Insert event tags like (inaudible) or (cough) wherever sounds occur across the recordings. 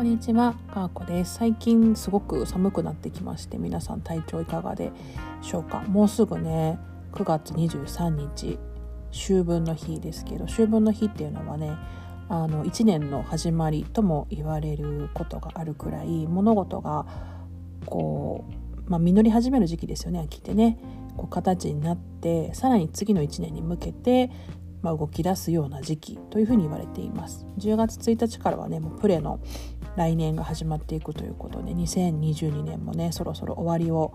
こんにちは、かーこです。最近すごく寒くなってきまして、皆さん体調いかがでしょうか？もうすぐね、9月23日、秋分の日ですけど、秋分の日っていうのはね、あの1年の始まりとも言われることがあるくらい、物事がこう、まあ、実り始める時期ですよね、秋ってね。こう形になってさらに次の1年に向けてまあ、動き出すような時期というふうに言われています10月1日からはねもうプレの来年が始まっていくということで2022年もねそろそろ終わりを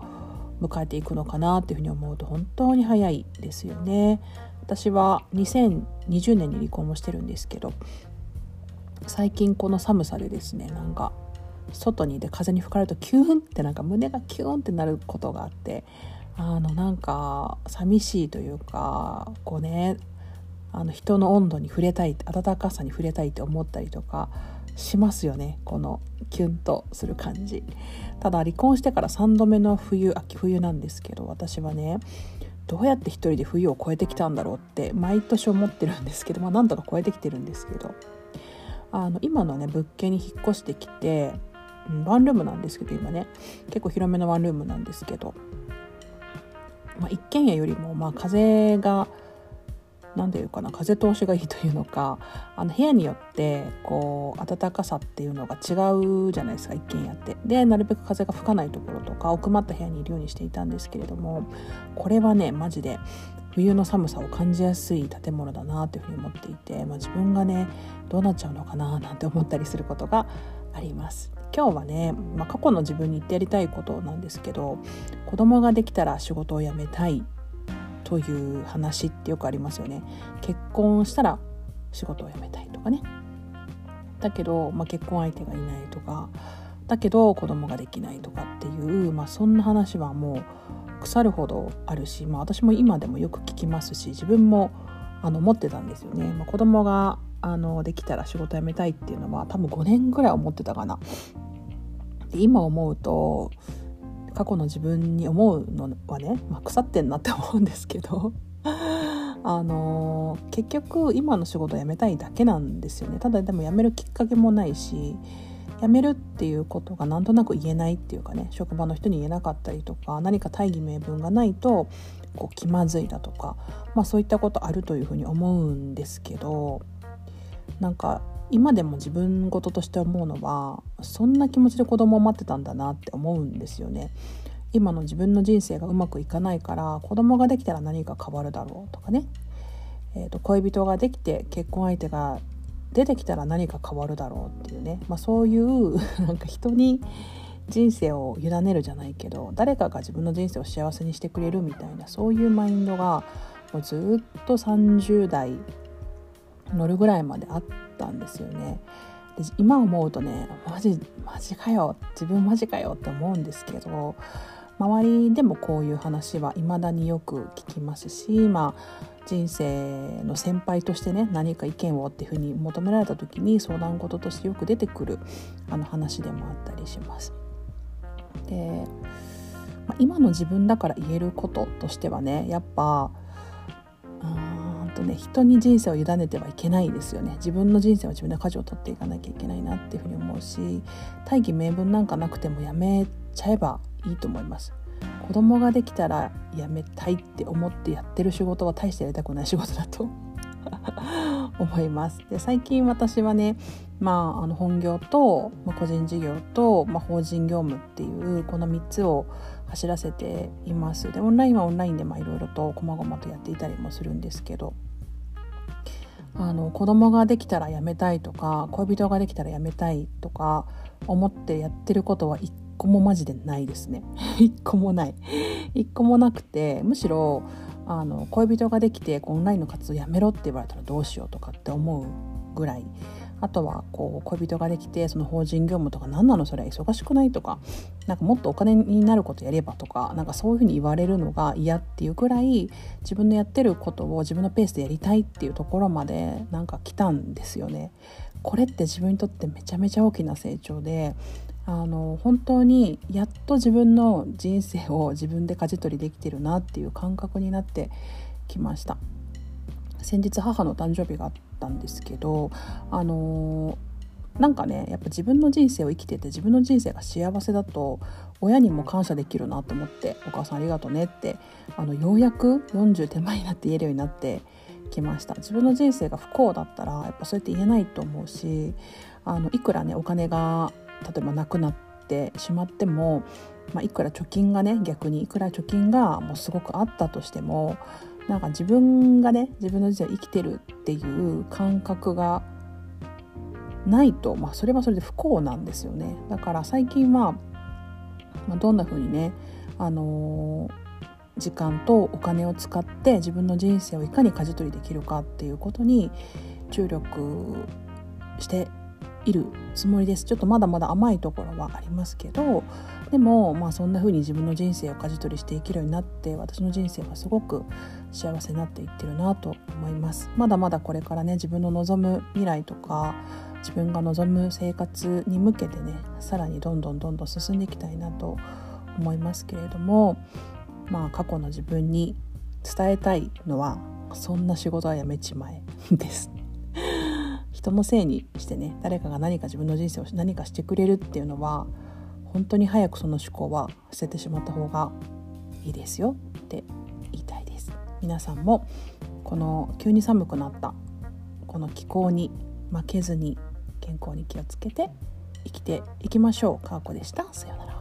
迎えていくのかなというふうに思うと本当に早いですよね。私は2020年に離婚もしてるんですけど最近この寒さでですねなんか外にいて風に吹かれるとキューンってなんか胸がキューンってなることがあってあのなんか寂しいというかこうねあの人の温度に触れたい暖かさに触れたいって思ったりとかしますよね。このキュンとする感じ。ただ離婚してから3度目の冬秋冬なんですけど私はねどうやって一人で冬を越えてきたんだろうって毎年思ってるんですけどまあなんとか越えてきてるんですけどあの今のね物件に引っ越してきて、ワンルームなんですけど今ね。結構広めのワンルームなんですけど、まあ、一軒家よりもまあ風が何て言うかな風通しがいいというのかあの部屋によってこう暖かさっていうのが違うじゃないですか一軒家って。でなるべく風が吹かないところとか奥まった部屋にいるようにしていたんですけれどもこれはねマジで冬の寒さを感じやすい建物だなというふうに思っていて、まあ、自分がねどうなっちゃうのかななんて思ったりすることがあります。今日はね、まあ、過去の自分に言ってやりたいことなんですけど子供ができたら仕事を辞めたいという話ってよくありますよね。結婚したら仕事を辞めたいとかね。だけど、まあ、結婚相手がいないとか。だけど子供ができないとかっていう、まあ、そんな話はもう腐るほどあるし、まあ、私も今でもよく聞きますし自分もあの思ってたんですよね、まあ、子供があのできたら仕事辞めたいっていうのは多分5年ぐらい思ってたかな。で今思うと過去の自分に思うのはね、まあ、腐ってんなって思うんですけど (laughs) あの結局今の仕事を辞めたいだけなんですよね。ただでも辞めるきっかけもないし辞めるっていうことがなんとなく言えないっていうかね職場の人に言えなかったりとか何か大義名分がないとこう気まずいだとか、まあ、そういったことあるというふうに思うんですけどなんか今でも自分事として思うのはそんな気持ちで子供を待ってたんだなって思うんですよね。今の自分の人生がうまくいかないから子供ができたら何か変わるだろうとかね、えーと、恋人ができて結婚相手が出てきたら何か変わるだろうっていうね、まあ、そういう (laughs) なんか人に人生を委ねるじゃないけど誰かが自分の人生を幸せにしてくれるみたいなそういうマインドがもうずっと30代乗るぐらいまであったんですよね。で今思うとねマジマジかよ自分マジかよって思うんですけど周りでもこういう話は未だによく聞きますし、まあ、人生の先輩としてね何か意見をっていうふうに求められた時に相談事としてよく出てくるあの話でもあったりします。で、まあ、今の自分だから言えることとしてはねやっぱとね人に人生を委ねてはいけないですよね。自分の人生は自分で舵を取っていかなきゃいけないなっていうふうに思うし大義名分なんかなくてもやめちゃえばいいと思います。子供ができたら辞めたいって思ってやってる仕事は大してやりたくない仕事だと (laughs) 思います。で最近私はねまあ、あの本業と、まあ、個人事業と、まあ、法人業務っていうこの3つを走らせています。でオンラインはオンラインでいろいろと細々とやっていたりもするんですけどあの子供ができたら辞めたいとか恋人ができたら辞めたいとか思ってやってることは一個もマジでないですね。(laughs) 一個もない。一個もなくてむしろあの恋人ができてオンラインの活動やめろって言われたらどうしようとかって思うぐらいあとはこう恋人ができてその法人業務とか何なのそれは忙しくないとかなんかもっとお金になることやればとかなんかそういうふうに言われるのが嫌っていうくらい自分のやってることを自分のペースでやりたいっていうところまでなんか来たんですよね。これって自分にとってめちゃめちゃ大きな成長であの本当にやっと自分の人生を自分で舵取りできてるなっていう感覚になってきました。先日母の誕生日があったんですけどあのなんかねやっぱ自分の人生を生きてて自分の人生が幸せだと親にも感謝できるなと思って「お母さんありがとうね」ってあのようやく40手前になって言えるようになってきました。自分の人生が不幸だったらやっぱそうやって言えないと思うしあのいくらねお金が例えばなくなってしまっても、まあ、いくら貯金がね逆にいくら貯金がもうすごくあったとしてもなんか自分がね自分の人生を生きてるっていう感覚がないと、まあ、それはそれで不幸なんですよね。だから最近は、まあ、どんな風にねあのー時間とお金を使って自分の人生をいかに舵取りできるかっていうことに注力しているつもりです。ちょっとまだまだ甘いところはありますけどでもまあそんな風に自分の人生を舵取りしていけるようになって私の人生はすごく幸せになっていってるなと思います。まだまだこれからね自分の望む未来とか自分が望む生活に向けてねさらにどんどんどんどん進んでいきたいなと思いますけれどもまあ過去の自分に伝えたいのはそんな仕事はやめちまえです。人のせいにしてね誰かが何か自分の人生を何かしてくれるっていうのは本当に早くその思考は捨ててしまった方がいいですよって言いたいです皆さんもこの急に寒くなったこの気候に負けずに健康に気をつけて生きていきましょう。かわこでした。さようなら。